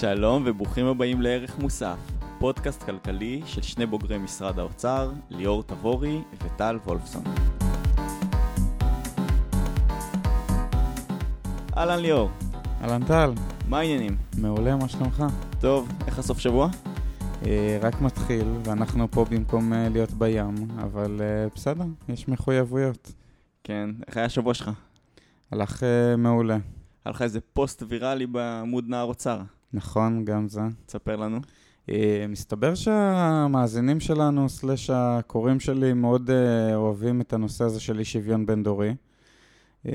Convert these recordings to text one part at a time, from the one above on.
שלום וברוכים הבאים לערך מוסף, פודקאסט כלכלי של שני בוגרי משרד האוצר, ליאור תבורי וטל וולפסון. אהלן ליאור, אהלן טל, מה העניינים? מעולה, מה שלומך? טוב, איך הסוף שבוע? אה, רק מתחיל, ואנחנו פה במקום אה, להיות בים, אבל אה, בסדר, יש מחויבויות. כן, איך היה השבוע שלך? הלך מעולה. היה לך איזה פוסט ויראלי בעמוד נער אוצר. נכון, גם זה. תספר לנו. אה, מסתבר שהמאזינים שלנו, סלש הקוראים שלי, מאוד אה, אוהבים את הנושא הזה של אי שוויון בין דורי. אה,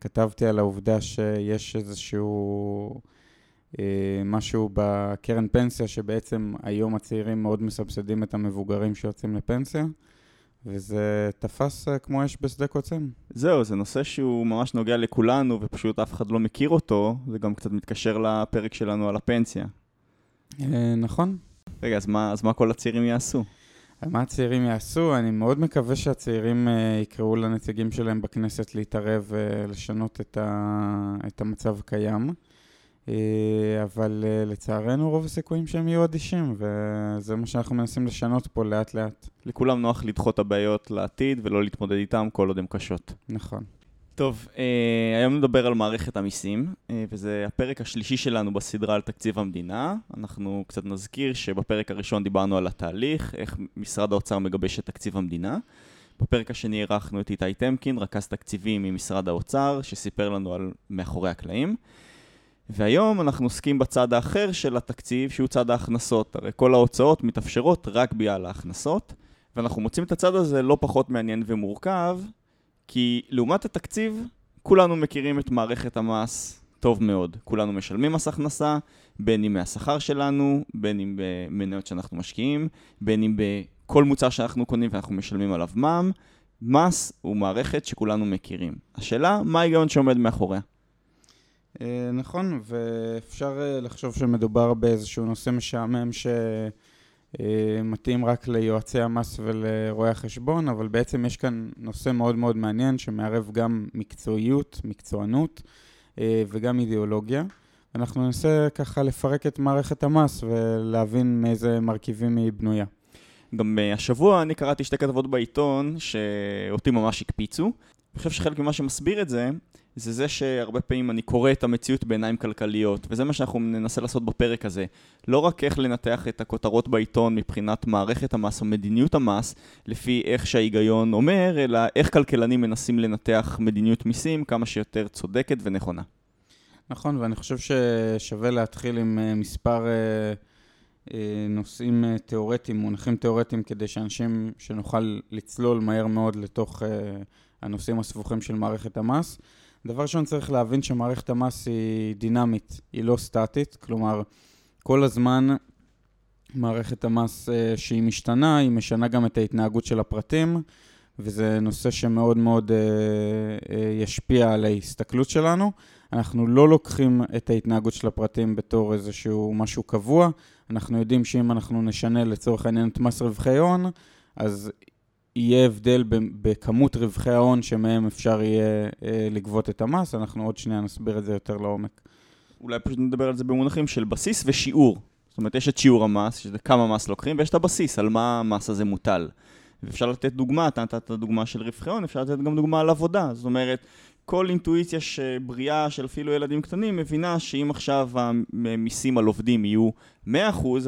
כתבתי על העובדה שיש איזשהו משהו בקרן פנסיה, שבעצם היום הצעירים מאוד מסבסדים את המבוגרים שיוצאים לפנסיה, וזה תפס אה, כמו אש בשדה קוצים. זהו, זה נושא שהוא ממש נוגע לכולנו ופשוט אף אחד לא מכיר אותו, זה גם קצת מתקשר לפרק שלנו על הפנסיה. אה, נכון. רגע, אז מה, אז מה כל הצעירים יעשו? מה הצעירים יעשו? אני מאוד מקווה שהצעירים uh, יקראו לנציגים שלהם בכנסת להתערב ולשנות את, ה... את המצב הקיים. Uh, אבל uh, לצערנו רוב הסיכויים שהם יהיו אדישים, וזה מה שאנחנו מנסים לשנות פה לאט לאט. לכולם נוח לדחות את הבעיות לעתיד ולא להתמודד איתן כל עוד הן קשות. נכון. טוב, אה, היום נדבר על מערכת המיסים, אה, וזה הפרק השלישי שלנו בסדרה על תקציב המדינה. אנחנו קצת נזכיר שבפרק הראשון דיברנו על התהליך, איך משרד האוצר מגבש את תקציב המדינה. בפרק השני אירחנו את איתי טמקין, רכז תקציבים ממשרד האוצר, שסיפר לנו על מאחורי הקלעים. והיום אנחנו עוסקים בצד האחר של התקציב, שהוא צד ההכנסות. הרי כל ההוצאות מתאפשרות רק בגלל ההכנסות, ואנחנו מוצאים את הצד הזה לא פחות מעניין ומורכב, כי לעומת התקציב, כולנו מכירים את מערכת המס טוב מאוד. כולנו משלמים מס הכנסה, בין אם מהשכר שלנו, בין אם במניות שאנחנו משקיעים, בין אם בכל מוצר שאנחנו קונים ואנחנו משלמים עליו מע"מ. מס הוא מערכת שכולנו מכירים. השאלה, מה ההיגיון שעומד מאחוריה? אה, נכון, ואפשר אה, לחשוב שמדובר באיזשהו נושא משעמם ש... אה, רק ליועצי המס ולרואי החשבון, אבל בעצם יש כאן נושא מאוד מאוד מעניין שמערב גם מקצועיות, מקצוענות וגם אידיאולוגיה. אנחנו ננסה ככה לפרק את מערכת המס ולהבין מאיזה מרכיבים היא בנויה. גם השבוע אני קראתי שתי כתבות בעיתון שאותי ממש הקפיצו. אני חושב שחלק ממה שמסביר את זה, זה זה שהרבה פעמים אני קורא את המציאות בעיניים כלכליות, וזה מה שאנחנו ננסה לעשות בפרק הזה. לא רק איך לנתח את הכותרות בעיתון מבחינת מערכת המס או מדיניות המס, לפי איך שההיגיון אומר, אלא איך כלכלנים מנסים לנתח מדיניות מיסים כמה שיותר צודקת ונכונה. נכון, ואני חושב ששווה להתחיל עם אה, מספר אה, אה, נושאים תיאורטיים, מונחים תיאורטיים, כדי שאנשים, שנוכל לצלול מהר מאוד לתוך הנושאים הסבוכים של מערכת המס. דבר ראשון צריך להבין שמערכת המס היא דינמית, היא לא סטטית, כלומר כל הזמן מערכת המס uh, שהיא משתנה, היא משנה גם את ההתנהגות של הפרטים, וזה נושא שמאוד מאוד uh, uh, ישפיע על ההסתכלות שלנו. אנחנו לא לוקחים את ההתנהגות של הפרטים בתור איזשהו משהו קבוע, אנחנו יודעים שאם אנחנו נשנה לצורך העניין את מס רווחי הון, אז יהיה הבדל בכמות רווחי ההון שמהם אפשר יהיה אה, לגבות את המס, אנחנו עוד שנייה נסביר את זה יותר לעומק. אולי פשוט נדבר על זה במונחים של בסיס ושיעור. זאת אומרת, יש את שיעור המס, שזה כמה מס לוקחים, ויש את הבסיס, על מה המס הזה מוטל. ואפשר לתת דוגמה, אתה נתת דוגמה של רווחי הון, אפשר לתת גם דוגמה על עבודה. זאת אומרת, כל אינטואיציה בריאה של אפילו ילדים קטנים מבינה שאם עכשיו המיסים על עובדים יהיו 100%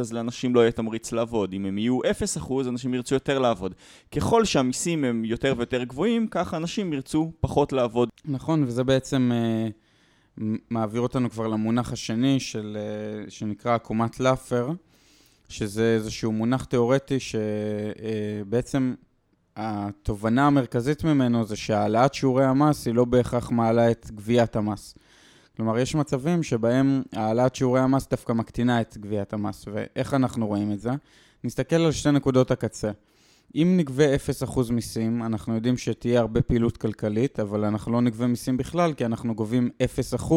אז לאנשים לא יהיה תמריץ לעבוד. אם הם יהיו 0% אנשים ירצו יותר לעבוד. ככל שהמיסים הם יותר ויותר גבוהים, ככה אנשים ירצו פחות לעבוד. נכון, וזה בעצם uh, מעביר אותנו כבר למונח השני של, uh, שנקרא עקומת לאפר, שזה איזשהו מונח תיאורטי שבעצם uh, התובנה המרכזית ממנו זה שהעלאת שיעורי המס היא לא בהכרח מעלה את גביית המס. כלומר, יש מצבים שבהם העלאת שיעורי המס דווקא מקטינה את גביית המס. ואיך אנחנו רואים את זה? נסתכל על שתי נקודות הקצה. אם נגבה 0% מיסים, אנחנו יודעים שתהיה הרבה פעילות כלכלית, אבל אנחנו לא נגבה מיסים בכלל, כי אנחנו גובים 0%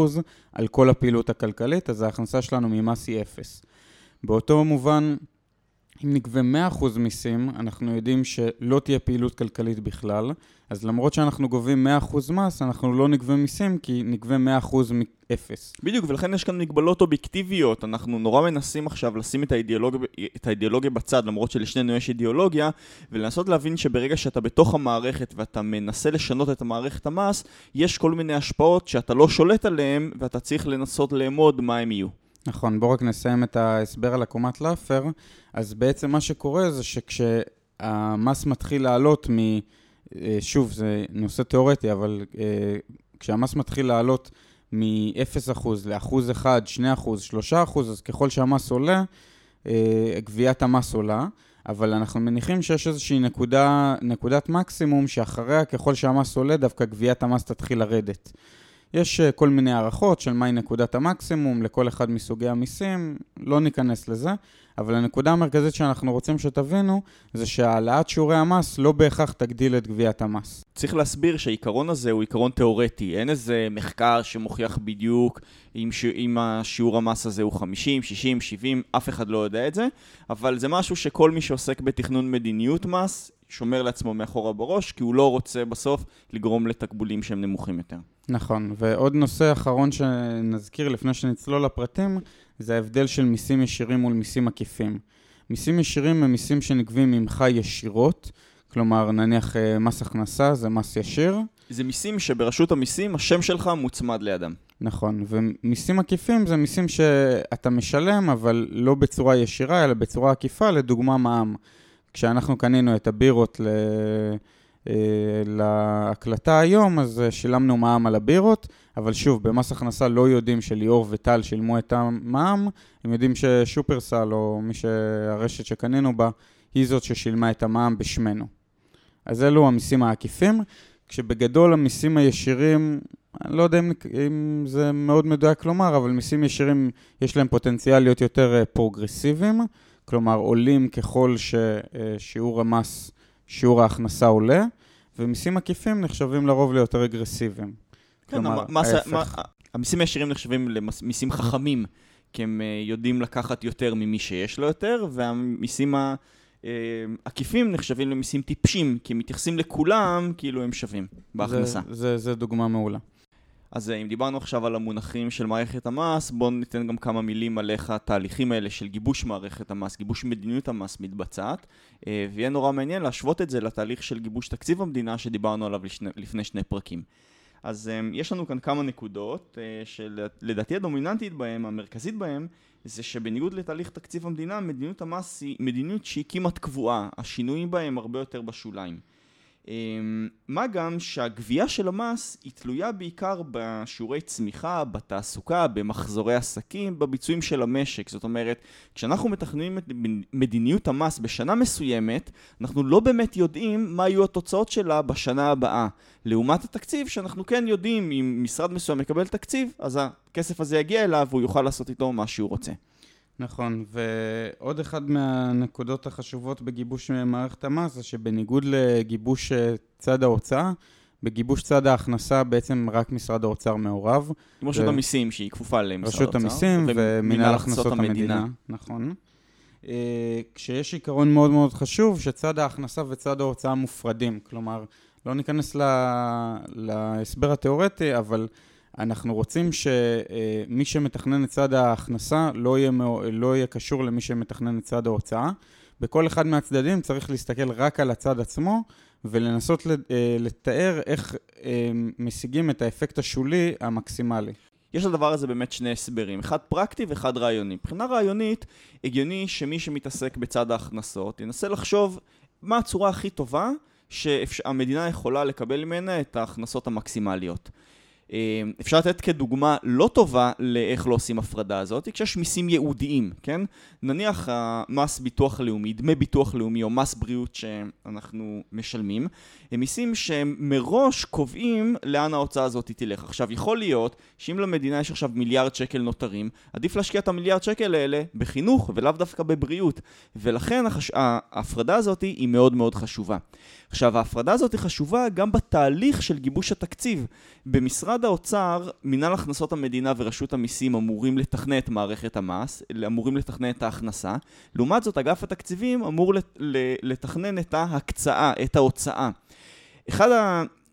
על כל הפעילות הכלכלית, אז ההכנסה שלנו ממס היא 0. באותו מובן, אם נגבה 100% מיסים, אנחנו יודעים שלא תהיה פעילות כלכלית בכלל, אז למרות שאנחנו גובים 100% מס, אנחנו לא נגבה מיסים כי נגבה 100% מאפס. בדיוק, ולכן יש כאן מגבלות אובייקטיביות. אנחנו נורא מנסים עכשיו לשים את האידיאולוגיה, את האידיאולוגיה בצד, למרות שלשנינו יש אידיאולוגיה, ולנסות להבין שברגע שאתה בתוך המערכת ואתה מנסה לשנות את המערכת המס, יש כל מיני השפעות שאתה לא שולט עליהן, ואתה צריך לנסות לאמוד מה הם יהיו. נכון, בואו רק נסיים את ההסבר על עקומת לאפר. אז בעצם מה שקורה זה שכשהמס מתחיל לעלות מ... אה, שוב, זה נושא תיאורטי, אבל uh, כשהמס מתחיל לעלות מ-0% ל-1%, 2%, 3%, אז ככל שהמס עולה, uh, גביית המס עולה, אבל אנחנו מניחים שיש איזושהי נקודה, נקודת מקסימום שאחריה, ככל שהמס עולה, דווקא גביית המס תתחיל לרדת. יש uh, כל מיני הערכות של מהי נקודת המקסימום לכל אחד מסוגי המיסים, לא ניכנס לזה, אבל הנקודה המרכזית שאנחנו רוצים שתבינו, זה שהעלאת שיעורי המס לא בהכרח תגדיל את גביית המס. צריך להסביר שהעיקרון הזה הוא עיקרון תיאורטי. אין איזה מחקר שמוכיח בדיוק אם, ש... אם השיעור המס הזה הוא 50, 60, 70, אף אחד לא יודע את זה, אבל זה משהו שכל מי שעוסק בתכנון מדיניות מס, שומר לעצמו מאחורה בראש, כי הוא לא רוצה בסוף לגרום לתקבולים שהם נמוכים יותר. נכון, ועוד נושא אחרון שנזכיר לפני שנצלול לפרטים, זה ההבדל של מיסים ישירים מול מיסים עקיפים. מיסים ישירים הם מיסים שנגבים ממך ישירות, כלומר נניח אה, מס הכנסה זה מס ישיר. זה מיסים שברשות המיסים השם שלך מוצמד לידם. נכון, ומיסים עקיפים זה מיסים שאתה משלם אבל לא בצורה ישירה אלא בצורה עקיפה, לדוגמה מע"מ. כשאנחנו קנינו את הבירות ל... אה, להקלטה היום, אז אה, שילמנו מע"מ על הבירות, אבל שוב, במס הכנסה לא יודעים שליאור וטל שילמו את המע"מ, הם יודעים ששופרסל, או מי שהרשת שקנינו בה, היא זאת ששילמה את המע"מ בשמנו. אז אלו המיסים העקיפים, כשבגדול המיסים הישירים, אני לא יודע אם, אם זה מאוד מדויק לומר, אבל מיסים ישירים יש להם פוטנציאל להיות יותר אה, פרוגרסיביים, כלומר עולים ככל ששיעור המס שיעור ההכנסה עולה, ומיסים עקיפים נחשבים לרוב ליותר רגרסיביים. כן, כלומר, המס, ההפך. המיסים הישירים נחשבים למיסים חכמים, כי הם אה, יודעים לקחת יותר ממי שיש לו יותר, והמיסים העקיפים אה, נחשבים למיסים טיפשים, כי הם מתייחסים לכולם כאילו הם שווים בהכנסה. זה, זה, זה דוגמה מעולה. אז אה, אם דיברנו עכשיו על המונחים של מערכת המס, בואו ניתן גם כמה מילים על איך התהליכים האלה של גיבוש מערכת המס, גיבוש מדיניות המס מתבצעת, אה, ויהיה נורא מעניין להשוות את זה לתהליך של גיבוש תקציב המדינה שדיברנו עליו לשני, לפני שני פרקים. אז אה, יש לנו כאן כמה נקודות שלדעתי הדומיננטית בהן, המרכזית בהן, זה שבניגוד לתהליך תקציב המדינה, מדיניות המס היא מדיניות שהיא כמעט קבועה, השינויים בהם הרבה יותר בשוליים. אמ, מה גם שהגבייה של המס היא תלויה בעיקר בשיעורי צמיחה, בתעסוקה, במחזורי עסקים, בביצועים של המשק. זאת אומרת, כשאנחנו מתכננים את מדיניות המס בשנה מסוימת, אנחנו לא באמת יודעים מה יהיו התוצאות שלה בשנה הבאה. לעומת התקציב, שאנחנו כן יודעים אם משרד מסוים מקבל תקציב, אז הכסף הזה יגיע אליו והוא יוכל לעשות איתו מה שהוא רוצה. נכון, ועוד אחד מהנקודות החשובות בגיבוש מערכת המס זה שבניגוד לגיבוש אה, צד ההוצאה, בגיבוש צד ההכנסה בעצם רק משרד האוצר מעורב. עם רשות ו... המיסים שהיא כפופה למשרד האוצר. רשות המיסים ומנהל הכנסות המדינה. המדינה. נכון. אה, כשיש עיקרון מאוד מאוד חשוב שצד ההכנסה וצד ההוצאה מופרדים. כלומר, לא ניכנס להסבר התיאורטי, אבל... אנחנו רוצים שמי שמתכנן את צד ההכנסה לא יהיה, לא יהיה קשור למי שמתכנן את צד ההוצאה. בכל אחד מהצדדים צריך להסתכל רק על הצד עצמו ולנסות אה, לתאר איך אה, משיגים את האפקט השולי המקסימלי. יש לדבר הזה באמת שני הסברים, אחד פרקטי ואחד רעיוני. מבחינה רעיונית, הגיוני שמי שמתעסק בצד ההכנסות ינסה לחשוב מה הצורה הכי טובה שהמדינה יכולה לקבל ממנה את ההכנסות המקסימליות. אה, אפשר לתת כדוגמה לא טובה לאיך לא עושים הפרדה הזאת, כשיש מיסים ייעודיים, כן? נניח המס ביטוח לאומי, דמי ביטוח לאומי או מס בריאות שאנחנו משלמים, הם מיסים שהם מראש קובעים לאן ההוצאה הזאת תלך. עכשיו, יכול להיות שאם למדינה יש עכשיו מיליארד שקל נותרים, עדיף להשקיע את המיליארד שקל האלה בחינוך ולאו דווקא בבריאות. ולכן. ההפרדה הזאת היא מאוד מאוד חשובה. עכשיו, ההפרדה הזאת היא חשובה גם בת... תהליך של גיבוש התקציב. במשרד האוצר, מינהל הכנסות המדינה ורשות המיסים אמורים לתכנן את מערכת המס, אמורים לתכנן את ההכנסה. לעומת זאת, אגף התקציבים אמור לתכנן את ההקצאה, את ההוצאה. אחד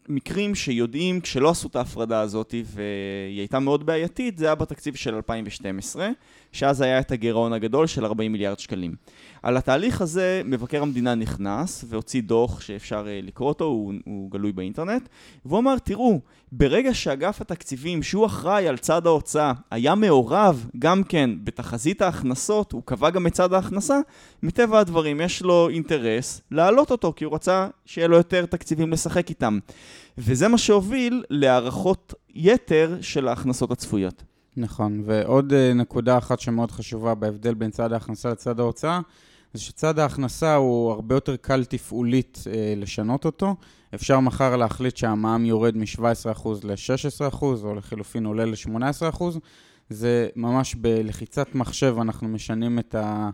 מקרים שיודעים כשלא עשו את ההפרדה הזאת והיא הייתה מאוד בעייתית, זה היה בתקציב של 2012, שאז היה את הגירעון הגדול של 40 מיליארד שקלים. על התהליך הזה מבקר המדינה נכנס והוציא דוח שאפשר אה, לקרוא אותו, הוא, הוא גלוי באינטרנט, והוא אמר, תראו, ברגע שאגף התקציבים, שהוא אחראי על צד ההוצאה, היה מעורב גם כן בתחזית ההכנסות, הוא קבע גם את צד ההכנסה, מטבע הדברים יש לו אינטרס להעלות אותו, כי הוא רצה שיהיה לו יותר תקציבים לשחק איתם. וזה מה שהוביל להערכות יתר של ההכנסות הצפויות. נכון, ועוד אה, נקודה אחת שמאוד חשובה בהבדל בין צד ההכנסה לצד ההוצאה, זה שצד ההכנסה הוא הרבה יותר קל תפעולית אה, לשנות אותו. אפשר מחר להחליט שהמע"מ יורד מ-17% ל-16% או לחילופין עולה ל-18%. זה ממש בלחיצת מחשב אנחנו משנים את ה...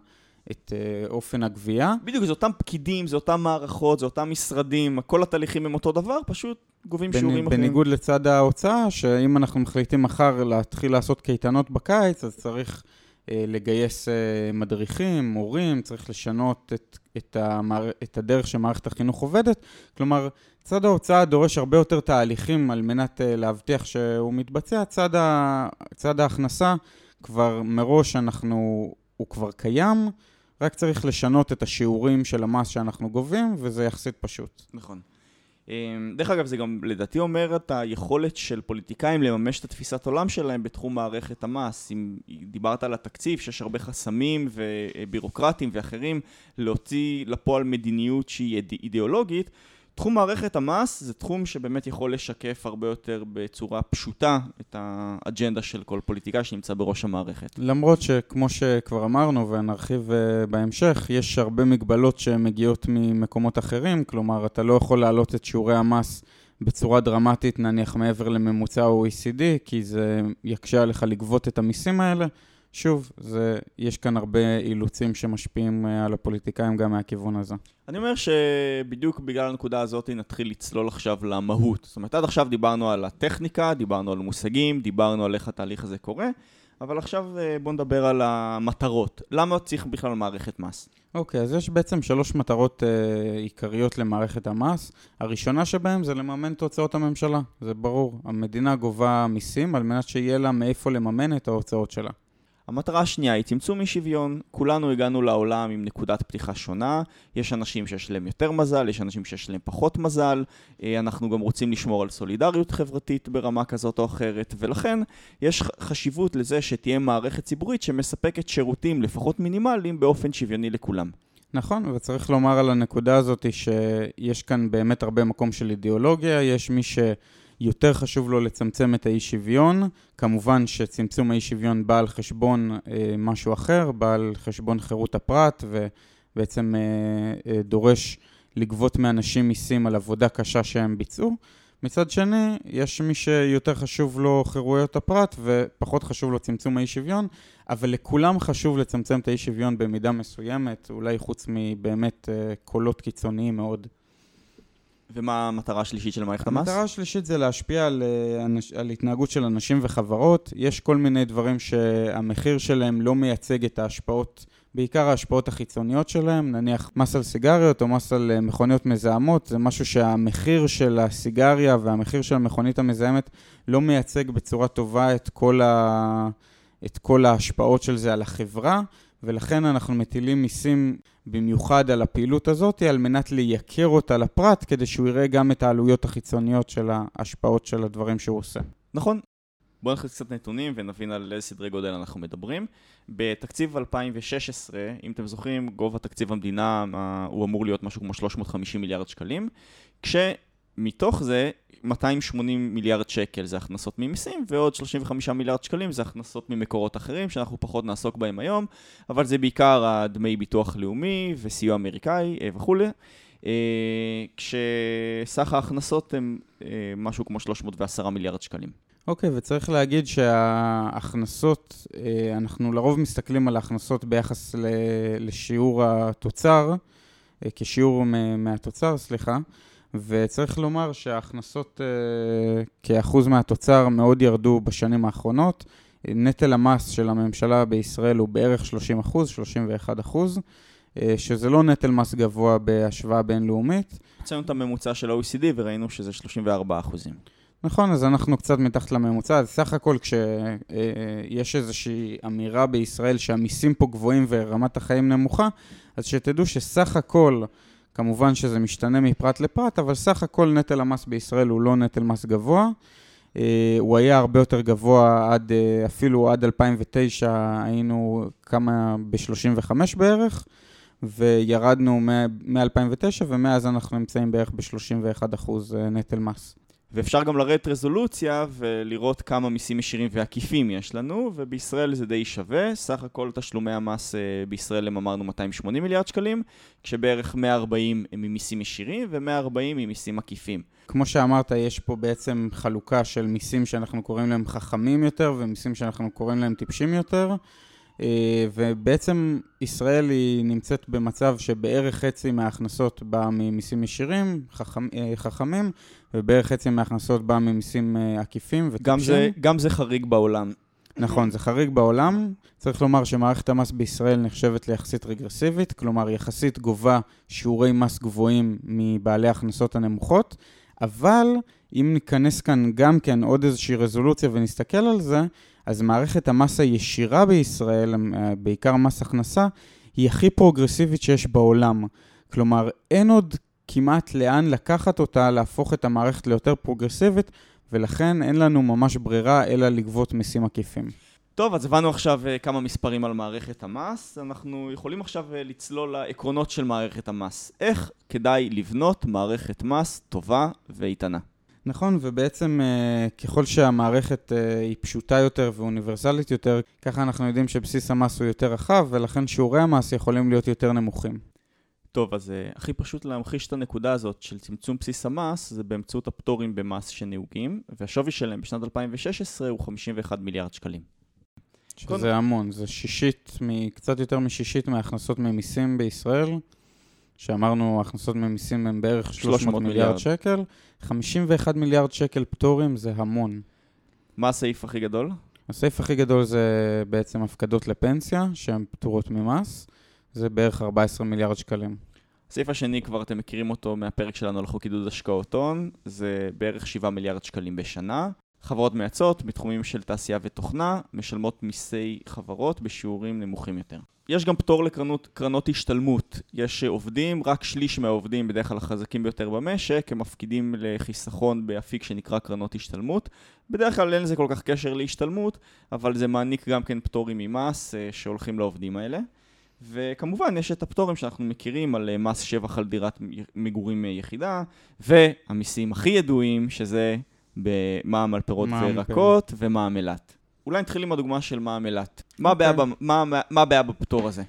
את uh, אופן הגבייה. בדיוק, זה אותם פקידים, זה אותם מערכות, זה אותם משרדים, כל התהליכים הם אותו דבר, פשוט גובים בנ, שיעורים אחרים. בניגוד לצד ההוצאה, שאם אנחנו מחליטים מחר להתחיל לעשות קייטנות בקיץ, אז צריך uh, לגייס uh, מדריכים, מורים, צריך לשנות את, את, המער... את הדרך שמערכת החינוך עובדת. כלומר, צד ההוצאה דורש הרבה יותר תהליכים על מנת uh, להבטיח שהוא מתבצע. צד, ה... צד ההכנסה, כבר מראש אנחנו, הוא כבר קיים. רק צריך לשנות את השיעורים של המס שאנחנו גובים, וזה יחסית פשוט. נכון. אמ, דרך אגב, זה גם לדעתי אומר את היכולת של פוליטיקאים לממש את התפיסת עולם שלהם בתחום מערכת המס. אם דיברת על התקציב, שיש הרבה חסמים ובירוקרטיים ואחרים, להוציא לפועל מדיניות שהיא אידיאולוגית, תחום מערכת המס זה תחום שבאמת יכול לשקף הרבה יותר בצורה פשוטה את האג'נדה של כל פוליטיקאי שנמצא בראש המערכת. למרות שכמו שכבר אמרנו ונרחיב uh, בהמשך, יש הרבה מגבלות שמגיעות ממקומות אחרים, כלומר אתה לא יכול להעלות את שיעורי המס בצורה דרמטית נניח מעבר לממוצע ה-OECD, כי זה יקשה עליך לגבות את המיסים האלה. שוב, זה, יש כאן הרבה אילוצים שמשפיעים אה, על הפוליטיקאים גם מהכיוון הזה. אני אומר שבדיוק בגלל הנקודה הזאת נתחיל לצלול עכשיו למהות. זאת אומרת, עד עכשיו דיברנו על הטכניקה, דיברנו על מושגים, דיברנו על איך התהליך הזה קורה, אבל עכשיו אה, בואו נדבר על המטרות. למה צריך בכלל מערכת מס? אוקיי, okay, אז יש בעצם שלוש מטרות uh, עיקריות למערכת המס. הראשונה שבהן זה לממן את הוצאות הממשלה, זה ברור. המדינה גובה מיסים על מנת שיהיה לה מאיפה לממן את ההוצאות שלה. המטרה השנייה היא צמצום אי שוויון. כולנו הגענו לעולם עם נקודת פתיחה שונה. יש אנשים שיש להם יותר מזל, יש אנשים שיש להם פחות מזל. אה, אנחנו גם רוצים לשמור על סולידריות חברתית ברמה כזאת או אחרת, ולכן יש חשיבות לזה שתהיה מערכת ציבורית שמספקת שירותים, לפחות מינימליים, באופן שוויוני לכולם. נכון, וצריך לומר על הנקודה הזאת שיש כאן באמת הרבה מקום של אידיאולוגיה, יש מי ש... יותר חשוב לו לצמצם את האי שוויון. כמובן שצמצום האי שוויון בא על חשבון אה, משהו אחר, בא על חשבון חירות הפרט ובעצם אה, אה, דורש לגבות מאנשים מיסים על עבודה קשה שהם ביצעו. מצד שני, יש מי שיותר חשוב לו חירויות הפרט ופחות חשוב לו צמצום האי שוויון, אבל לכולם חשוב לצמצם את האי שוויון במידה מסוימת, אולי חוץ מבאמת אה, קולות קיצוניים מאוד. ומה המטרה השלישית של מערכת המס? המטרה השלישית זה להשפיע על, אה, על התנהגות של אנשים וחברות. יש כל מיני דברים שהמחיר שלהם לא מייצג את ההשפעות, בעיקר ההשפעות החיצוניות שלהם, נניח מס על סיגריות או מס על אה, מכוניות מזהמות, זה משהו שהמחיר של הסיגריה והמחיר של המכונית המזהמת לא מייצג בצורה טובה את כל, ה... את כל ההשפעות של זה על החברה, ולכן אנחנו מטילים מיסים במיוחד על הפעילות הזאת, על מנת לייקר אותה לפרט, כדי שהוא יראה גם את העלויות החיצוניות של ההשפעות של הדברים שהוא עושה. נכון. בואו נכניס קצת נתונים ונבין על איזה סדרי גודל אנחנו מדברים. בתקציב 2016, אם אתם זוכרים, גובה תקציב המדינה הוא אמור להיות משהו כמו 350 מיליארד שקלים, כשמתוך זה 280 מיליארד שקל זה הכנסות ממיסים, ועוד 35 מיליארד שקלים זה הכנסות ממקורות אחרים, שאנחנו פחות נעסוק בהם היום, אבל זה בעיקר הדמי ביטוח לאומי וסיוע אמריקאי אה, וכולי. אה, כשסך ההכנסות הם אה, משהו כמו 310 מיליארד שקלים. אוקיי, okay, וצריך להגיד שההכנסות, אנחנו לרוב מסתכלים על ההכנסות ביחס לשיעור התוצר, כשיעור מהתוצר, סליחה. וצריך לומר שההכנסות אה, כאחוז מהתוצר מאוד ירדו בשנים האחרונות. נטל המס של הממשלה בישראל הוא בערך 30 אחוז, 31 אחוז, אה, שזה לא נטל מס גבוה בהשוואה בינלאומית. הוצאנו את הממוצע של ה-OECD וראינו שזה 34 אחוזים. נכון, אז אנחנו קצת מתחת לממוצע, אז סך הכל כשיש איזושהי אמירה בישראל שהמיסים פה גבוהים ורמת החיים נמוכה, אז שתדעו שסך הכל, כמובן שזה משתנה מפרט לפרט, אבל סך הכל נטל המס בישראל הוא לא נטל מס גבוה. אה, הוא היה הרבה יותר גבוה עד, אה, אפילו עד 2009 היינו כמה, ב-35 בערך, וירדנו מ-2009 ומאז אנחנו נמצאים בערך ב-31% אה, נטל מס. ואפשר גם לרדת רזולוציה ולראות כמה מיסים ישירים ועקיפים יש לנו, ובישראל זה די שווה. סך הכל תשלומי המס בישראל הם אמרנו 280 מיליארד שקלים, כשבערך 140 הם ממיסים ישירים ו-140 ממיסים עקיפים. כמו שאמרת, יש פה בעצם חלוקה של מיסים שאנחנו קוראים להם חכמים יותר ומיסים שאנחנו קוראים להם טיפשים יותר. אה, ובעצם ישראל היא נמצאת במצב שבערך חצי מההכנסות באה ממיסים ישירים, חכם, אה, חכמים, ובערך חצי מההכנסות באה ממיסים אה, עקיפים וטיפשים. גם זה, גם זה חריג בעולם. נכון, זה חריג בעולם. צריך לומר שמערכת המס בישראל נחשבת ליחסית רגרסיבית, כלומר יחסית גובה שיעורי מס גבוהים מבעלי ההכנסות הנמוכות, אבל אם ניכנס כאן גם כן עוד איזושהי רזולוציה ונסתכל על זה, אז מערכת המס הישירה בישראל, אה, בעיקר מס הכנסה, היא הכי פרוגרסיבית שיש בעולם. כלומר, אין עוד כמעט לאן לקחת אותה, להפוך את המערכת ליותר פרוגרסיבית, ולכן אין לנו ממש ברירה אלא לגבות מיסים עקיפים. טוב, אז הבנו עכשיו uh, כמה מספרים על מערכת המס. אנחנו יכולים עכשיו uh, לצלול לעקרונות של מערכת המס. איך כדאי לבנות מערכת מס טובה ואיתנה? נכון, ובעצם uh, ככל שהמערכת uh, היא פשוטה יותר ואוניברסלית יותר, ככה אנחנו יודעים שבסיס המס הוא יותר רחב, ולכן שיעורי המס יכולים להיות יותר נמוכים. טוב, אז uh, הכי פשוט להמחיש את הנקודה הזאת של צמצום בסיס המס זה באמצעות הפטורים במס שנהוגים, והשווי שלהם בשנת 2016 הוא 51 מיליארד שקלים. שזה. המון, זה שישית, קצת יותר משישית מההכנסות ממיסים בישראל, שאמרנו הכנסות ממיסים הם בערך 300, 300 מיליארד, מיליארד שקל, 51 מיליארד שקל פטורים זה המון. מה הסעיף הכי גדול? הסעיף הכי גדול זה בעצם הפקדות לפנסיה, שהן פטורות ממס, זה בערך 14 מיליארד שקלים. הסעיף השני, כבר אתם מכירים אותו מהפרק שלנו על חוק עידוד השקעות הון, זה בערך 7 מיליארד שקלים בשנה. חברות מייצאות בתחומים של תעשייה ותוכנה משלמות מיסי חברות בשיעורים נמוכים יותר. יש גם פטור לקרנות השתלמות. יש עובדים, רק שליש מהעובדים, בדרך כלל החזקים ביותר במשק, הם מפקידים לחיסכון באפיק שנקרא קרנות השתלמות. בדרך כלל אין לזה כל כך קשר להשתלמות, אבל זה מעניק גם כן פטורים ממס אה, שהולכים לעובדים האלה. וכמובן יש את הפטורים שאנחנו מכירים על אה, מס שבח על דירת מגורים יחידה, והמיסים הכי ידועים שזה במע"מ על פירות וירקות ומע"מ אילת. אולי נתחיל עם הדוגמה של מע"מ אילת. מה הבעיה אוקיי. בפטור הזה?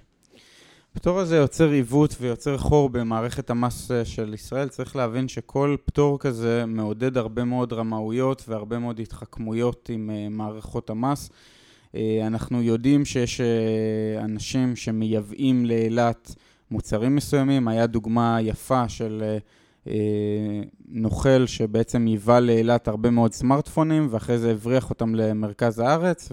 הפטור הזה יוצר עיוות ויוצר חור במערכת המס אה, של ישראל. צריך להבין שכל פטור כזה מעודד הרבה מאוד רמאויות והרבה מאוד התחכמויות עם uh, מערכות המס. Uh, אנחנו יודעים שיש אנשים שמייבאים לאילת מוצרים מסוימים. היה דוגמה יפה של... אה, נוכל שבעצם ייבא לאילת הרבה מאוד סמארטפונים, ואחרי זה הבריח אותם למרכז הארץ,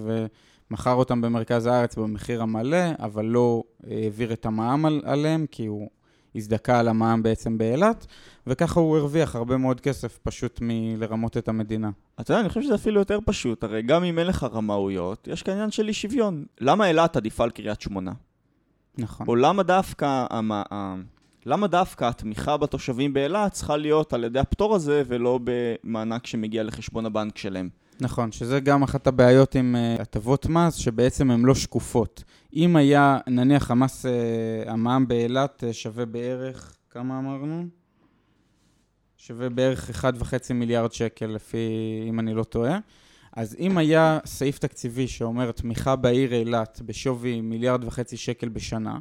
ומכר אותם במרכז הארץ במחיר המלא, אבל לא העביר את המע"מ על, עליהם, כי הוא הזדכה על המע"מ בעצם באילת, וככה הוא הרוויח הרבה מאוד כסף פשוט מלרמות את המדינה. אתה יודע, אני חושב שזה אפילו יותר פשוט, הרי גם אם אין לך רמאויות, יש כאן עניין של אי שוויון. למה אילת עדיפה על קריית שמונה? נכון. או למה דווקא... למה דווקא התמיכה בתושבים באילת צריכה להיות על ידי הפטור הזה ולא במענק שמגיע לחשבון הבנק שלהם? נכון, שזה גם אחת הבעיות עם uh, הטבות מס, שבעצם הן לא שקופות. אם היה, נניח המס, uh, המע"מ באילת uh, שווה בערך, כמה אמרנו? שווה בערך 1.5 מיליארד שקל, לפי, אם אני לא טועה. אז אם היה סעיף תקציבי שאומר תמיכה בעיר אילת בשווי מיליארד וחצי שקל בשנה,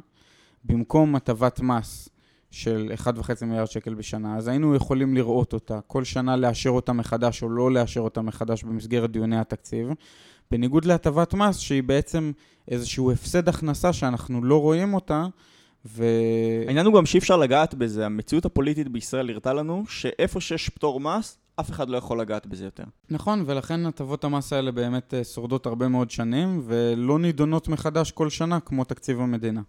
במקום הטבת מס של 1.5 מיליארד שקל בשנה, אז היינו יכולים לראות אותה, כל שנה לאשר אותה מחדש או לא לאשר אותה מחדש במסגרת דיוני התקציב, בניגוד להטבת מס שהיא בעצם איזשהו הפסד הכנסה שאנחנו לא רואים אותה, ו... העניין הוא גם שאי אפשר לגעת בזה, המציאות הפוליטית בישראל הראתה לנו שאיפה שיש פטור מס, אף אחד לא יכול לגעת בזה יותר. נכון, ולכן הטבות המס האלה באמת אה, שורדות הרבה מאוד שנים, ולא נידונות מחדש כל שנה כמו תקציב המדינה.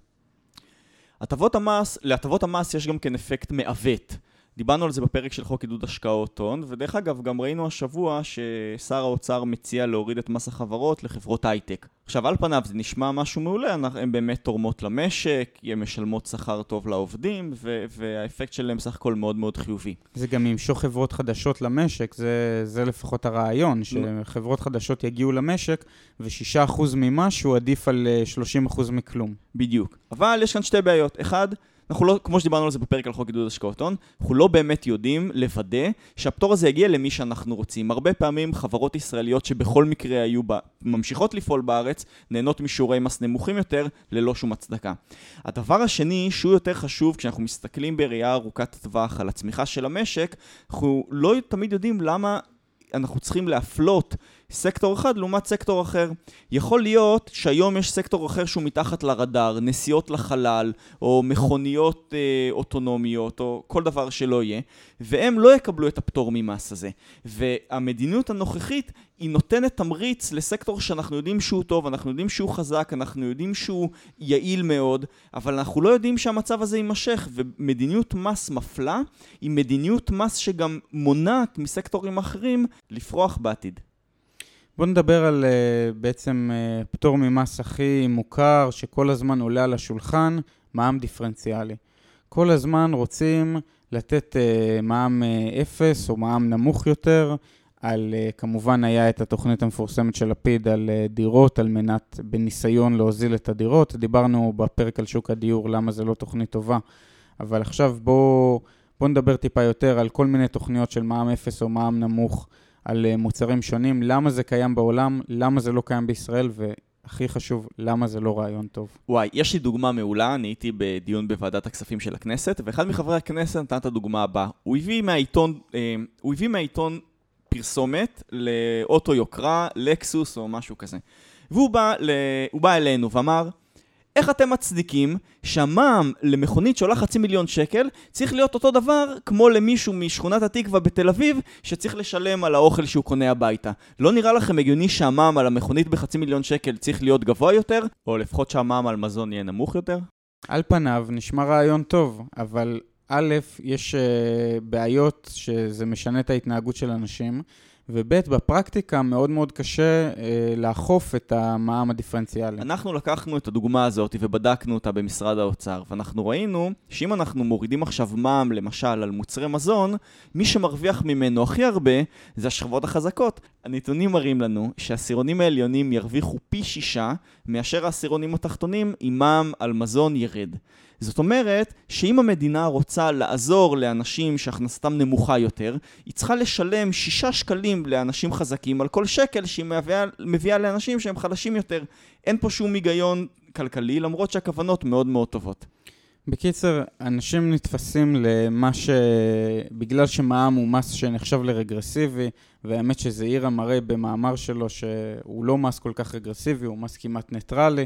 הטבות המס, להטבות המס יש גם כן אפקט מעוות. דיברנו על זה בפרק של חוק עידוד השקעות הון, ודרך אגב, גם ראינו השבוע ששר האוצר מציע להוריד את מס החברות לחברות הייטק. עכשיו, על פניו זה נשמע משהו מעולה, הן באמת תורמות למשק, הן משלמות שכר טוב לעובדים, ו- והאפקט שלהם בסך הכל מאוד מאוד חיובי. זה גם ימשוך חברות חדשות למשק, זה, זה לפחות הרעיון, שחברות חדשות יגיעו למשק, ו-6% ממשהו עדיף על 30% אה, מכלום. בדיוק. אבל יש כאן שתי בעיות. אחד, אנחנו לא, כמו שדיברנו על זה בפרק על חוק עידוד השקעות הון, אנחנו לא באמת יודעים לוודא שהפטור הזה יגיע למי שאנחנו רוצים. הרבה פעמים חברות ישראליות שבכל מקרה היו בה, ממשיכות לפעול בארץ, נהנות משיעורי מס נמוכים יותר, ללא שום הצדקה. הדבר השני, שהוא יותר חשוב, כשאנחנו מסתכלים בראייה ארוכת טווח על הצמיחה של המשק, אנחנו לא תמיד יודעים למה אנחנו צריכים להפלות סקטור אחד לעומת סקטור אחר. יכול להיות שהיום יש סקטור אחר שהוא מתחת לרדאר, נסיעות לחלל, או מכוניות אה, אוטונומיות, או כל דבר שלא יהיה, והם לא יקבלו את הפטור ממס הזה. והמדיניות הנוכחית היא נותנת תמריץ לסקטור שאנחנו יודעים שהוא טוב, אנחנו יודעים שהוא חזק, אנחנו יודעים שהוא יעיל מאוד, אבל אנחנו לא יודעים שהמצב הזה יימשך, ומדיניות מס מפלה היא מדיניות מס שגם מונעת מסקטורים אחרים לפרוח בעתיד. בוא נדבר על uh, בעצם uh, פטור ממס הכי מוכר, שכל הזמן עולה על השולחן, מע"מ דיפרנציאלי. כל הזמן רוצים לתת uh, מע"מ אפס או מע"מ נמוך יותר, על, כמובן היה את התוכנית המפורסמת של לפיד על דירות, על מנת, בניסיון להוזיל את הדירות. דיברנו בפרק על שוק הדיור, למה זה לא תוכנית טובה, אבל עכשיו בואו בוא נדבר טיפה יותר על כל מיני תוכניות של מע"מ אפס או מע"מ נמוך. על אה, מוצרים שונים, למה זה קיים בעולם, למה זה לא קיים בישראל, והכי חשוב, למה זה לא רעיון טוב. וואי, יש לי דוגמה מעולה, אני הייתי בדיון בוועדת הכספים של הכנסת, ואחד מחברי הכנסת נתן את הדוגמה הבאה. הוא הביא מהעיתון, אה, הוא הביא מהעיתון פרסומת לאוטו יוקרה, לקסוס או משהו כזה. והוא בא, ל... בא אלינו ואמר, איך אתם מצדיקים שהמע"מ למכונית שעולה חצי מיליון שקל צריך להיות אותו דבר כמו למישהו משכונת התקווה בתל אביב שצריך לשלם על האוכל שהוא קונה הביתה? לא נראה לכם הגיוני שהמע"מ על המכונית בחצי מיליון שקל צריך להיות גבוה יותר? או לפחות שהמע"מ על מזון יהיה נמוך יותר? על פניו נשמע רעיון טוב, אבל א', יש uh, בעיות שזה משנה את ההתנהגות של אנשים. וב' בפרקטיקה מאוד מאוד קשה אה, לאכוף את המע"מ הדיפרנציאלי. אנחנו לקחנו את הדוגמה הזאת ובדקנו אותה במשרד האוצר, ואנחנו ראינו שאם אנחנו מורידים עכשיו מע"מ למשל על מוצרי מזון, מי שמרוויח ממנו הכי הרבה זה השכבות החזקות. הנתונים מראים לנו שהעשירונים העליונים ירוויחו פי שישה מאשר העשירונים התחתונים אם מע"מ על מזון ירד. זאת אומרת שאם המדינה רוצה לעזור לאנשים שהכנסתם נמוכה יותר, היא צריכה לשלם 6 שקלים לאנשים חזקים על כל שקל שהיא מביאה, מביאה לאנשים שהם חלשים יותר. אין פה שום היגיון כלכלי, למרות שהכוונות מאוד מאוד טובות. בקיצר, אנשים נתפסים למה ש... בגלל שמע"מ הוא מס שנחשב לרגרסיבי, והאמת שזעירה מראה במאמר שלו שהוא לא מס כל כך רגרסיבי, הוא מס כמעט ניטרלי,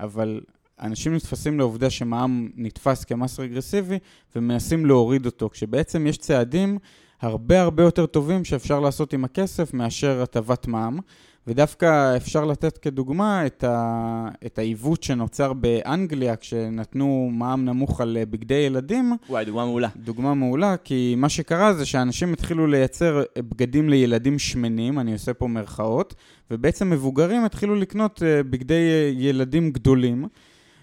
אבל אנשים נתפסים לעובדה שמע"מ נתפס כמס רגרסיבי ומנסים להוריד אותו, כשבעצם יש צעדים הרבה הרבה יותר טובים שאפשר לעשות עם הכסף מאשר הטבת מע"מ. ודווקא אפשר לתת כדוגמה את, ה... את העיוות שנוצר באנגליה כשנתנו מע"מ נמוך על בגדי ילדים. וואי, דוגמה מעולה. דוגמה מעולה, כי מה שקרה זה שאנשים התחילו לייצר בגדים לילדים שמנים, אני עושה פה מירכאות, ובעצם מבוגרים התחילו לקנות אה, בגדי ילדים גדולים.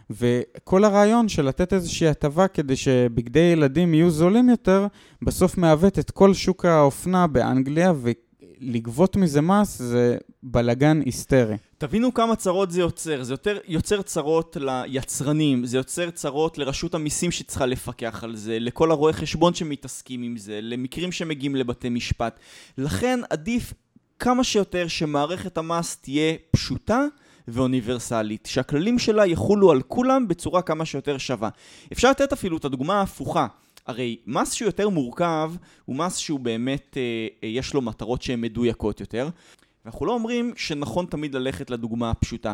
וכל הרעיון של לתת איזושהי הטבה כדי שבגדי ילדים יהיו זולים יותר, בסוף מעוות את כל שוק האופנה באנגליה, ולגבות מזה מס זה בלגן היסטרי. תבינו כמה צרות זה יוצר. זה יותר, יוצר צרות ליצרנים, זה יוצר צרות לרשות המיסים שצריכה לפקח על זה, לכל הרואי חשבון שמתעסקים עם זה, למקרים שמגיעים לבתי משפט. לכן עדיף כמה שיותר שמערכת המס תהיה פשוטה. ואוניברסלית, שהכללים שלה יחולו על כולם בצורה כמה שיותר שווה. אפשר לתת אפילו את הדוגמה ההפוכה. הרי מס שהוא יותר מורכב הוא מס שהוא באמת, אה, אה, יש לו מטרות שהן מדויקות יותר. ואנחנו לא אומרים שנכון תמיד ללכת לדוגמה הפשוטה.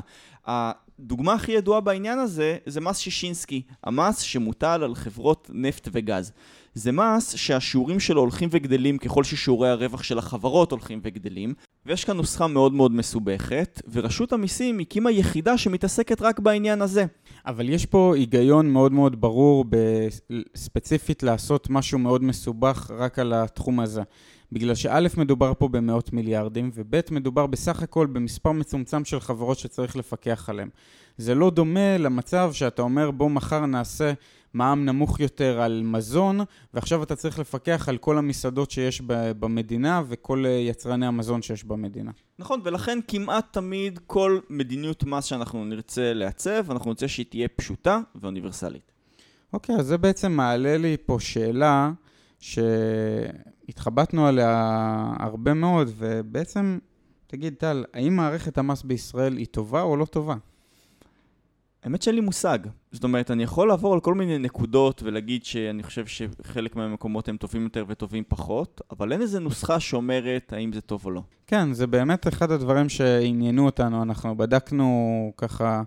דוגמה הכי ידועה בעניין הזה זה מס שישינסקי, המס שמוטל על חברות נפט וגז. זה מס שהשיעורים שלו הולכים וגדלים ככל ששיעורי הרווח של החברות הולכים וגדלים, ויש כאן נוסחה מאוד מאוד מסובכת, ורשות המיסים הקימה יחידה שמתעסקת רק בעניין הזה. אבל יש פה היגיון מאוד מאוד ברור ספציפית לעשות משהו מאוד מסובך רק על התחום הזה. בגלל שא' מדובר פה במאות מיליארדים, וב' מדובר בסך הכל במספר מצומצם של חברות שצריך לפקח עליהן. זה לא דומה למצב שאתה אומר בוא מחר נעשה מע"מ נמוך יותר על מזון, ועכשיו אתה צריך לפקח על כל המסעדות שיש במדינה וכל אה, יצרני המזון שיש במדינה. נכון, ולכן כמעט תמיד כל מדיניות מס שאנחנו נרצה לעצב, אנחנו נרצה שהיא תהיה פשוטה ואוניברסלית. אוקיי, אז זה בעצם מעלה לי פה שאלה שהתחבטנו עליה הרבה מאוד, ובעצם, תגיד טל, האם מערכת המס בישראל היא טובה או לא טובה? האמת שאין לי מושג. זאת אומרת, אני יכול לעבור על כל מיני נקודות ולהגיד שאני חושב שחלק מהמקומות הם טובים יותר וטובים פחות, אבל אין איזה נוסחה שאומרת האם זה טוב או לא. כן, זה באמת אחד הדברים שעניינו אותנו. אנחנו בדקנו ככה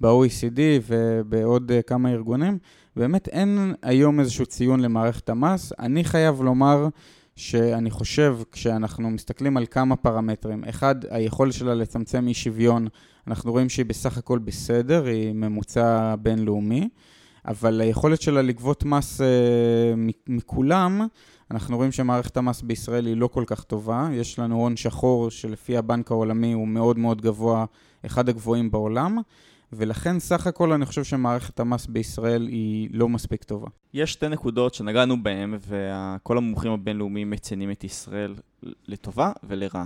ב-OECD ובעוד אה, כמה ארגונים. באמת אין היום איזשהו ציון למערכת המס. אני חייב לומר שאני חושב, כשאנחנו מסתכלים על כמה פרמטרים, אחד, היכולת שלה לצמצם אי שוויון, אנחנו רואים שהיא בסך הכל בסדר, היא ממוצע בינלאומי, אבל היכולת שלה לגבות מס אה, מכולם, אנחנו רואים שמערכת המס בישראל היא לא כל כך טובה. יש לנו הון שחור שלפי הבנק העולמי הוא מאוד מאוד גבוה, אחד הגבוהים בעולם. ולכן סך הכל אני חושב שמערכת המס בישראל היא לא מספיק טובה. יש שתי נקודות שנגענו בהן, וכל המומחים הבינלאומיים מציינים את ישראל לטובה ולרעה.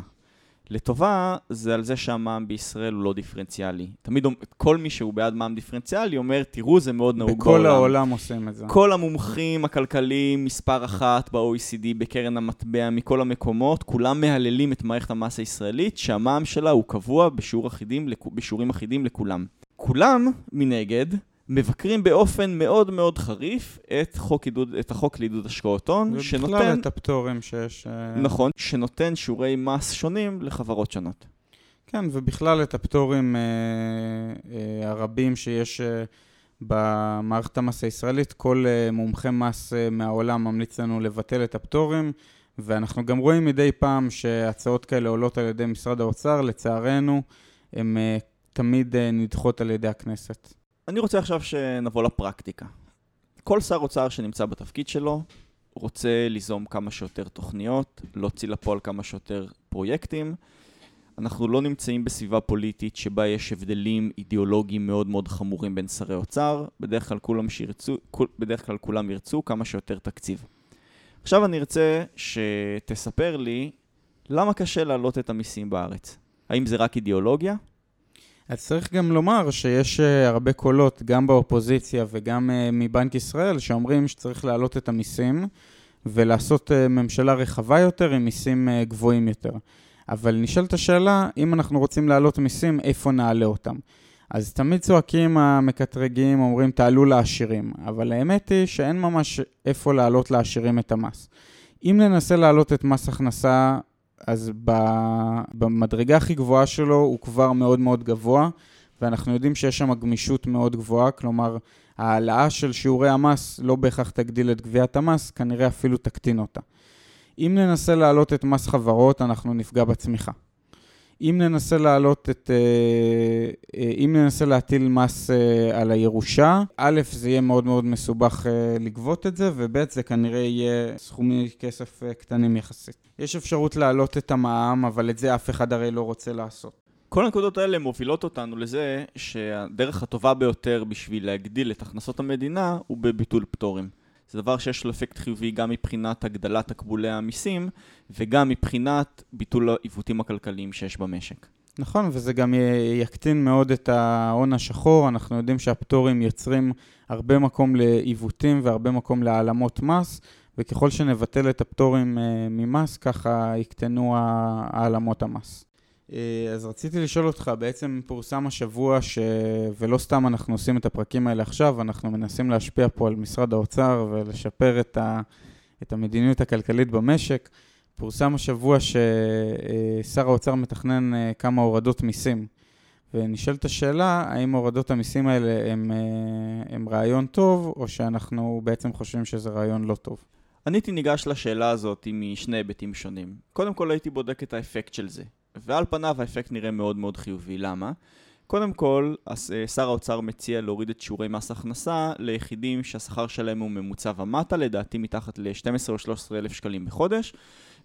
לטובה זה על זה שהמע"מ בישראל הוא לא דיפרנציאלי. תמיד כל מי שהוא בעד מע"מ דיפרנציאלי אומר, תראו, זה מאוד נהוג בעולם. בכל העולם עושים את זה. כל המומחים הכלכליים, מספר אחת ב-OECD, בקרן המטבע, מכל המקומות, כולם מהללים את מערכת המס הישראלית, שהמע"מ שלה הוא קבוע בשיעור אחידים, בשיעורים אחידים לכולם. כולם, מנגד, מבקרים באופן מאוד מאוד חריף את, חוק עידוד, את החוק לעידוד השקעות הון, שנותן... ובכלל את הפטורים שיש... אה, נכון, שנותן שיעורי מס שונים לחברות שונות. כן, ובכלל את הפטורים אה, אה, הרבים שיש אה, במערכת המס הישראלית. כל אה, מומחה מס אה, מהעולם ממליץ לנו לבטל את הפטורים, ואנחנו גם רואים מדי פעם שהצעות כאלה עולות על ידי משרד האוצר, לצערנו, הן אה, תמיד אה, נדחות על ידי הכנסת. אני רוצה עכשיו שנבוא לפרקטיקה. כל שר אוצר שנמצא בתפקיד שלו רוצה ליזום כמה שיותר תוכניות, להוציא לפועל כמה שיותר פרויקטים. אנחנו לא נמצאים בסביבה פוליטית שבה יש הבדלים אידיאולוגיים מאוד מאוד חמורים בין שרי אוצר. בדרך כלל כולם, שירצו, בדרך כלל כולם ירצו כמה שיותר תקציב. עכשיו אני ארצה שתספר לי למה קשה להעלות את המיסים בארץ. האם זה רק אידיאולוגיה? אז צריך גם לומר שיש uh, הרבה קולות, גם באופוזיציה וגם uh, מבנק ישראל, שאומרים שצריך להעלות את המיסים ולעשות uh, ממשלה רחבה יותר עם מיסים גבוהים יותר. אבל נשאלת השאלה, אם אנחנו רוצים להעלות מיסים, איפה נעלה אותם? אז תמיד צועקים המקטרגים, אומרים תעלו לעשירים, אבל האמת היא שאין ממש איפה להעלות לעשירים את המס. אם ננסה להעלות את מס הכנסה אז במדרגה הכי גבוהה שלו הוא כבר מאוד מאוד גבוה, ואנחנו יודעים שיש שם גמישות מאוד גבוהה, כלומר, העלאה של שיעורי המס לא בהכרח תגדיל את גביית המס, כנראה אפילו תקטין אותה. אם ננסה להעלות את מס חברות, אנחנו נפגע בצמיחה. אם ננסה להעלות את... אה, אה, אם ננסה להטיל מס אה, על הירושה, א', זה יהיה מאוד מאוד מסובך לגבות את זה, וב', זה כנראה יהיה סכומי כסף קטנים יחסית. יש אפשרות להעלות את המע"מ, אבל את זה אף אחד הרי לא רוצה לעשות. כל הנקודות האלה מובילות אותנו לזה שהדרך הטובה ביותר בשביל להגדיל את הכנסות המדינה הוא בביטול פטורים. זה דבר שיש לו אפקט חיובי גם מבחינת הגדלת תקבולי המיסים וגם מבחינת ביטול העיוותים הכלכליים שיש במשק. נכון, וזה גם יקטין מאוד את ההון השחור. אנחנו יודעים שהפטורים יוצרים הרבה מקום לעיוותים והרבה מקום להעלמות מס, וככל שנבטל את הפטורים אה, ממס, ככה יקטנו העלמות המס. אה, אז רציתי לשאול אותך, בעצם פורסם השבוע ש... ולא סתם אנחנו עושים את הפרקים האלה עכשיו, אנחנו מנסים להשפיע פה על משרד האוצר ולשפר את, ה... את המדיניות הכלכלית במשק. פורסם השבוע ששר האוצר מתכנן אה, כמה הורדות מיסים. ונשאלת השאלה, האם הורדות המיסים האלה הם, הם רעיון טוב, או שאנחנו בעצם חושבים שזה רעיון לא טוב? אני הייתי ניגש לשאלה הזאת משני היבטים שונים. קודם כל הייתי בודק את האפקט של זה. ועל פניו האפקט נראה מאוד מאוד חיובי. למה? קודם כל, אה, שר האוצר מציע להוריד את שיעורי מס הכנסה ליחידים שהשכר שלהם הוא ממוצע ומטה, לדעתי מתחת ל-12 או 13 אלף שקלים בחודש,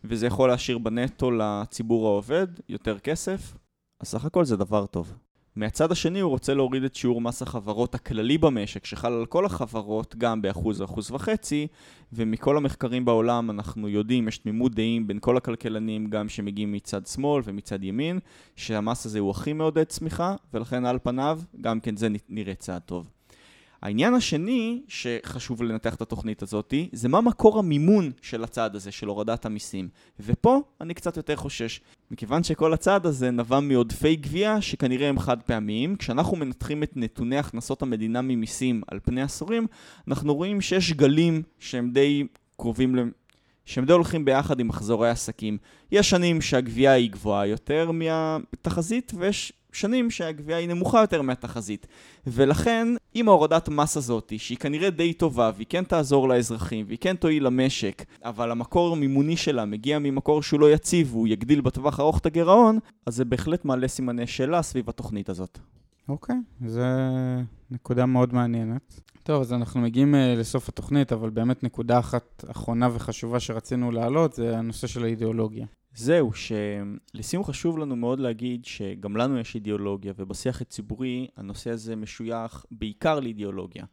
וזה יכול להשאיר בנטו לציבור העובד יותר כסף, אז סך הכל זה דבר טוב. מהצד השני הוא רוצה להוריד את שיעור מס החברות הכללי במשק, שחל על כל החברות גם באחוז אחוז וחצי, ומכל המחקרים בעולם אנחנו יודעים, יש תמימות דעים בין כל הכלכלנים, גם שמגיעים מצד שמאל ומצד ימין, שהמס הזה הוא הכי מעודד צמיחה, ולכן על פניו גם כן זה נראה צעד טוב. העניין השני שחשוב לנתח את התוכנית הזאת, זה מה מקור המימון של הצעד הזה, של הורדת המיסים. ופה אני קצת יותר חושש, מכיוון שכל הצעד הזה נבע מעודפי גבייה שכנראה הם חד פעמיים. כשאנחנו מנתחים את נתוני הכנסות המדינה ממיסים על פני עשורים, אנחנו רואים שיש גלים שהם די קרובים ל... שהם די הולכים ביחד עם מחזורי עסקים. יש שנים שהגבייה היא גבוהה יותר מהתחזית, ויש שנים שהגבייה היא נמוכה יותר מהתחזית. ולכן, עם ההורדת מס הזאת, שהיא כנראה די טובה, והיא כן תעזור לאזרחים, והיא כן תועיל למשק, אבל המקור המימוני שלה מגיע ממקור שהוא לא יציב, והוא יגדיל בטווח ארוך את הגירעון, אז זה בהחלט מעלה סימני שאלה סביב התוכנית הזאת. אוקיי, okay, זו נקודה מאוד מעניינת. טוב, אז אנחנו מגיעים uh, לסוף התוכנית, אבל באמת נקודה אחת אחרונה וחשובה שרצינו להעלות, זה הנושא של האידיאולוגיה. זהו, שלסיום חשוב לנו מאוד להגיד שגם לנו יש אידיאולוגיה, ובשיח הציבורי הנושא הזה משוייך בעיקר לאידיאולוגיה.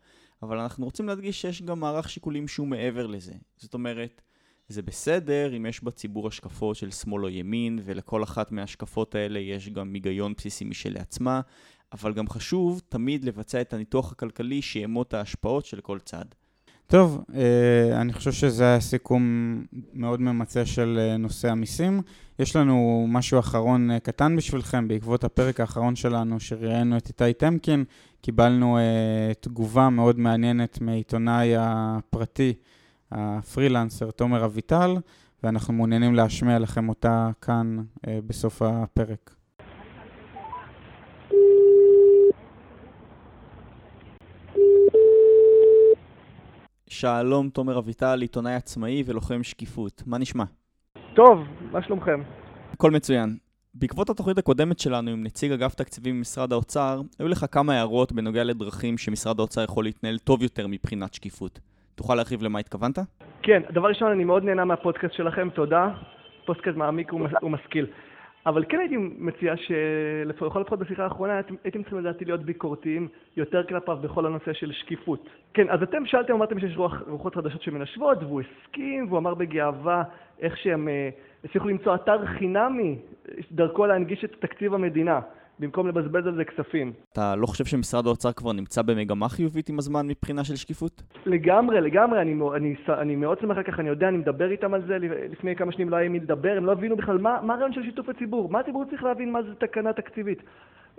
אבל אנחנו רוצים להדגיש שיש גם מערך שיקולים שהוא מעבר לזה. זאת אומרת, זה בסדר אם יש בציבור השקפות של שמאל או ימין, ולכל אחת מההשקפות האלה יש גם היגיון בסיסי משלעצמה, אבל גם חשוב תמיד לבצע את הניתוח הכלכלי שיאמות ההשפעות של כל צד. טוב, אה, אני חושב שזה היה סיכום מאוד ממצה של אה, נושא המיסים. יש לנו משהו אחרון אה, קטן בשבילכם, בעקבות הפרק האחרון שלנו, שראיינו את איתי טמקין, קיבלנו תגובה מאוד מעניינת מעיתונאי הפרטי, הפרילנסר תומר אביטל, ואנחנו מעוניינים להשמיע לכם אותה כאן בסוף הפרק. שלום, תומר אביטל, עיתונאי עצמאי ולוחם שקיפות. מה נשמע? טוב, מה שלומכם? הכל מצוין. בעקבות התוכנית הקודמת שלנו עם נציג אגף תקציבים במשרד האוצר, היו לך כמה הערות בנוגע לדרכים שמשרד האוצר יכול להתנהל טוב יותר מבחינת שקיפות. תוכל להרחיב למה התכוונת? כן, דבר ראשון, אני מאוד נהנה מהפודקאסט שלכם, תודה. פודקאסט מעמיק ומשכיל. אבל כן הייתי מציע שלכל לפחות בשיחה האחרונה הייתם צריכים לדעתי להיות ביקורתיים יותר כלפיו בכל הנושא של שקיפות. כן, אז אתם שאלתם, אמרתם שיש רוח, רוחות חדשות שמנשבות, והוא הסכים, והוא אמר בגאווה איך שהם אה, הצליחו למצוא אתר חינמי דרכו להנגיש את תקציב המדינה. במקום לבזבז על זה כספים. אתה לא חושב שמשרד האוצר כבר נמצא במגמה חיובית עם הזמן מבחינה של שקיפות? לגמרי, לגמרי. אני, אני, אני מאוד שמח ככה, אני יודע, אני מדבר איתם על זה, לפני כמה שנים לא היה מי לדבר, הם לא הבינו בכלל מה, מה הרעיון של שיתוף הציבור, מה הציבור צריך להבין מה זה תקנה תקציבית.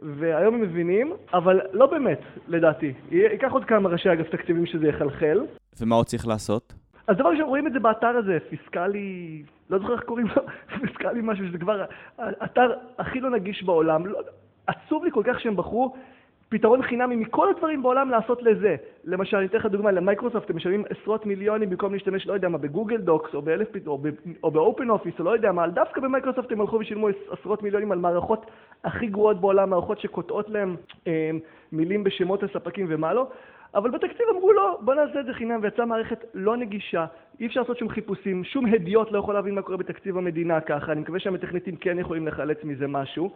והיום הם מבינים, אבל לא באמת, לדעתי. ייקח עוד כמה ראשי אגף תקציבים שזה יחלחל. ומה עוד צריך לעשות? אז דבר ראשון, רואים את זה באתר הזה, פיסקלי, לא זוכר איך קוראים לו, פיסקלי משהו, שזה כבר האתר הכי לא נגיש בעולם. לא, עצוב לי כל כך שהם בחרו פתרון חינמי מכל הדברים בעולם לעשות לזה. למשל, אני אתן לך דוגמה, למייקרוסופט הם משלמים עשרות מיליונים במקום להשתמש, לא יודע מה, ב Google Docs או באלף או, או ב OpenOffice או לא יודע מה, דווקא במייקרוסופט הם הלכו ושילמו עשרות מיליונים על מערכות הכי גרועות בעולם, מערכות שקוטעות להם אה, מילים בשמות הספקים ומה לא. אבל בתקציב אמרו לא, בוא נעשה את זה חינם, ויצאה מערכת לא נגישה, אי אפשר לעשות שום חיפושים, שום הדיוט לא יכול להבין מה קורה בתקציב המדינה ככה, אני מקווה שהמתכנתים כן יכולים לחלץ מזה משהו.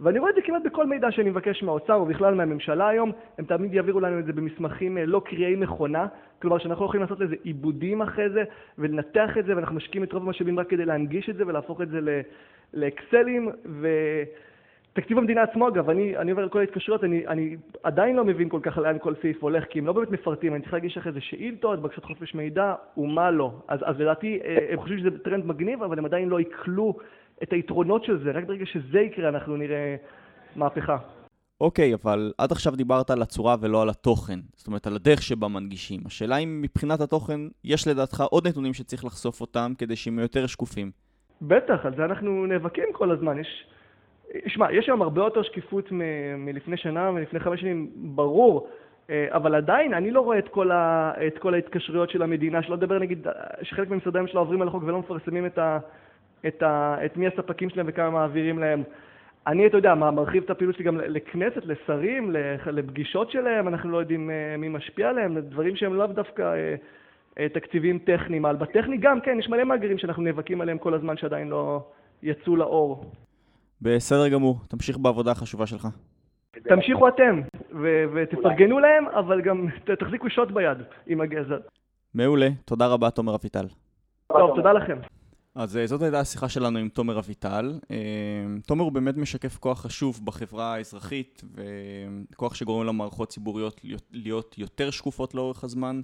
ואני רואה את זה כמעט בכל מידע שאני מבקש מהאוצר ובכלל מהממשלה היום, הם תמיד יעבירו לנו את זה במסמכים אה, לא קריאי מכונה, כלומר שאנחנו יכולים לעשות לזה עיבודים אחרי זה ולנתח את זה ואנחנו משקיעים את רוב המשאבים רק כדי להנגיש את זה ולהפוך את זה לאקסלים. ותקציב המדינה עצמו אגב, אני, אני עובר על כל ההתקשרויות, אני, אני עדיין לא מבין כל כך לאן כל סעיף הולך כי הם לא באמת מפרטים, אני צריך להגיש אחרי זה שאילתות, בקשות חופש מידע ומה לא, אז, אז לדעתי אה, הם חושבים שזה טרנד מגניב אבל הם עדיין לא עיכלו את היתרונות של זה, רק ברגע שזה יקרה אנחנו נראה מהפכה. אוקיי, okay, אבל עד עכשיו דיברת על הצורה ולא על התוכן. זאת אומרת, על הדרך שבה מנגישים. השאלה אם מבחינת התוכן, יש לדעתך עוד נתונים שצריך לחשוף אותם כדי שהם יותר שקופים. בטח, על זה אנחנו נאבקים כל הזמן. יש שמע, יש היום הרבה יותר שקיפות מ- מלפני שנה מלפני חמש שנים, ברור, אה, אבל עדיין אני לא רואה את כל, ה, את כל ההתקשרויות של המדינה, שלא לדבר נגיד, שחלק ממשרדי הממשלה עוברים על החוק ולא מפרסמים את, ה, את, ה, את מי הספקים שלהם וכמה מעבירים להם. אני, אתה יודע, מרחיב את הפעילות שלי גם לכנסת, לשרים, לפגישות שלהם, אנחנו לא יודעים אה, מי משפיע עליהם, דברים שהם לאו דווקא אה, תקציבים טכניים. אבל בטכני גם, כן, יש מלא מאגרים שאנחנו נאבקים עליהם כל הזמן שעדיין לא יצאו לאור. בסדר גמור, תמשיך בעבודה החשובה שלך. תמשיכו אתם, ו- ותפרגנו להם, אבל גם תחזיקו שוט ביד עם הגזר. מעולה, תודה רבה תומר אביטל. טוב, תודה לכם. אז זאת הייתה השיחה שלנו עם תומר אביטל. תומר הוא באמת משקף כוח חשוב בחברה האזרחית, וכוח שגורם למערכות ציבוריות להיות יותר שקופות לאורך הזמן.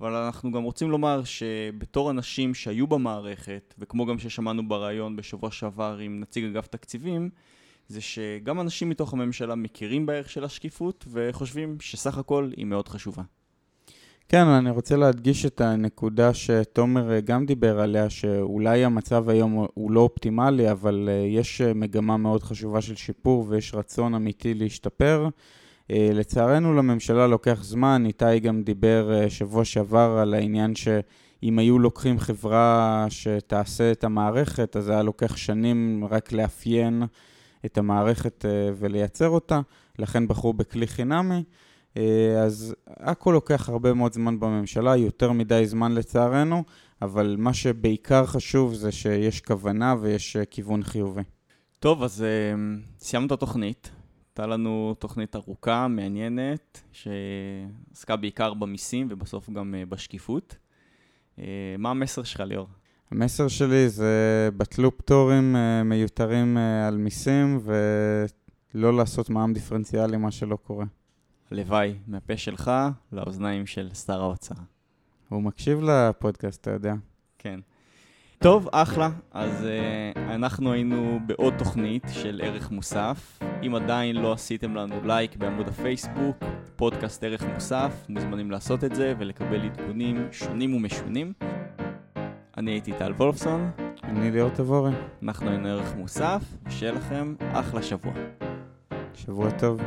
אבל אנחנו גם רוצים לומר שבתור אנשים שהיו במערכת, וכמו גם ששמענו בריאיון בשבוע שעבר עם נציג אגף תקציבים, זה שגם אנשים מתוך הממשלה מכירים בערך של השקיפות וחושבים שסך הכל היא מאוד חשובה. כן, אני רוצה להדגיש את הנקודה שתומר גם דיבר עליה, שאולי המצב היום הוא לא אופטימלי, אבל אה, יש מגמה מאוד חשובה של שיפור ויש רצון אמיתי להשתפר. אה, לצערנו לממשלה לוקח זמן, איתי גם דיבר אה, שבוע שעבר על העניין שאם היו לוקחים חברה שתעשה את המערכת, אז היה לוקח שנים רק לאפיין את המערכת אה, ולייצר אותה, לכן בחרו בכלי חינמי. אז הכל לוקח הרבה מאוד זמן בממשלה, יותר מדי זמן לצערנו, אבל מה שבעיקר חשוב זה שיש כוונה ויש כיוון חיובי. טוב, אז סיימנו את התוכנית. הייתה לנו תוכנית ארוכה, מעניינת, שעסקה בעיקר במיסים ובסוף גם אה, בשקיפות. אה, מה המסר שלך, ליאור? המסר שלי זה בטלו פטורים אה, מיותרים על מיסים ולא לעשות מע"מ דיפרנציאלי, מה שלא קורה. הלוואי, מהפה שלך לאוזניים של שר האוצר. הוא מקשיב לפודקאסט, אתה יודע. כן. טוב, אחלה. אז uh, אנחנו היינו בעוד תוכנית של ערך מוסף. אם עדיין לא עשיתם לנו לייק בעמוד הפייסבוק, פודקאסט ערך מוסף, מוזמנים לעשות את זה ולקבל עדכונים שונים ומשונים. אני הייתי טל וולפסון. אני ליאור תבורי. אנחנו היינו ערך מוסף, ושיהיה לכם אחלה שבוע. שבוע טוב.